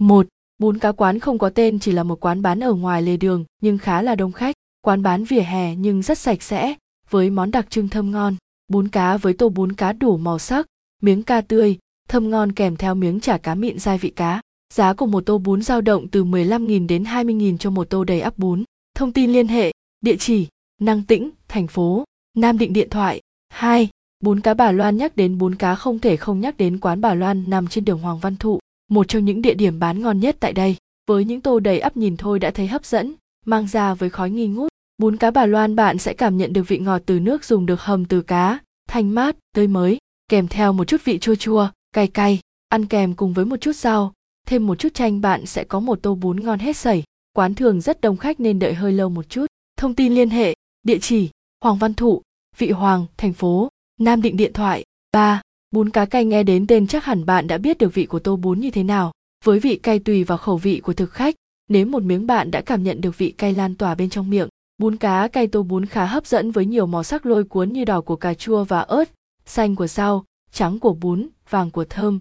1. Bún cá quán không có tên chỉ là một quán bán ở ngoài lề đường nhưng khá là đông khách, quán bán vỉa hè nhưng rất sạch sẽ, với món đặc trưng thơm ngon, bún cá với tô bún cá đủ màu sắc, miếng ca tươi, thơm ngon kèm theo miếng chả cá mịn gia vị cá. Giá của một tô bún dao động từ 15.000 đến 20.000 cho một tô đầy ắp bún. Thông tin liên hệ, địa chỉ, Năng Tĩnh, thành phố, Nam Định điện thoại 2. Bún cá Bà Loan nhắc đến bún cá không thể không nhắc đến quán Bà Loan nằm trên đường Hoàng Văn Thụ, một trong những địa điểm bán ngon nhất tại đây. Với những tô đầy ắp nhìn thôi đã thấy hấp dẫn, mang ra với khói nghi ngút. Bún cá Bà Loan bạn sẽ cảm nhận được vị ngọt từ nước dùng được hầm từ cá, thanh mát, tươi mới, kèm theo một chút vị chua chua, cay cay, ăn kèm cùng với một chút rau, thêm một chút chanh bạn sẽ có một tô bún ngon hết sảy. Quán thường rất đông khách nên đợi hơi lâu một chút. Thông tin liên hệ, địa chỉ, Hoàng Văn Thụ, Vị Hoàng, thành phố, Nam Định điện thoại 3. Bún cá cay nghe đến tên chắc hẳn bạn đã biết được vị của tô bún như thế nào. Với vị cay tùy vào khẩu vị của thực khách, nếu một miếng bạn đã cảm nhận được vị cay lan tỏa bên trong miệng. Bún cá cay tô bún khá hấp dẫn với nhiều màu sắc lôi cuốn như đỏ của cà chua và ớt, xanh của rau, trắng của bún, vàng của thơm.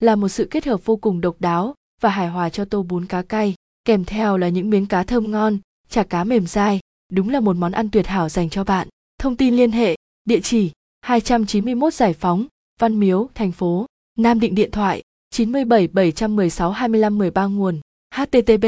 Là một sự kết hợp vô cùng độc đáo và hài hòa cho tô bún cá cay, kèm theo là những miếng cá thơm ngon, chả cá mềm dai, đúng là một món ăn tuyệt hảo dành cho bạn. Thông tin liên hệ, địa chỉ 291 Giải Phóng, Văn Miếu, thành phố, Nam Định điện thoại 977162513 nguồn. Https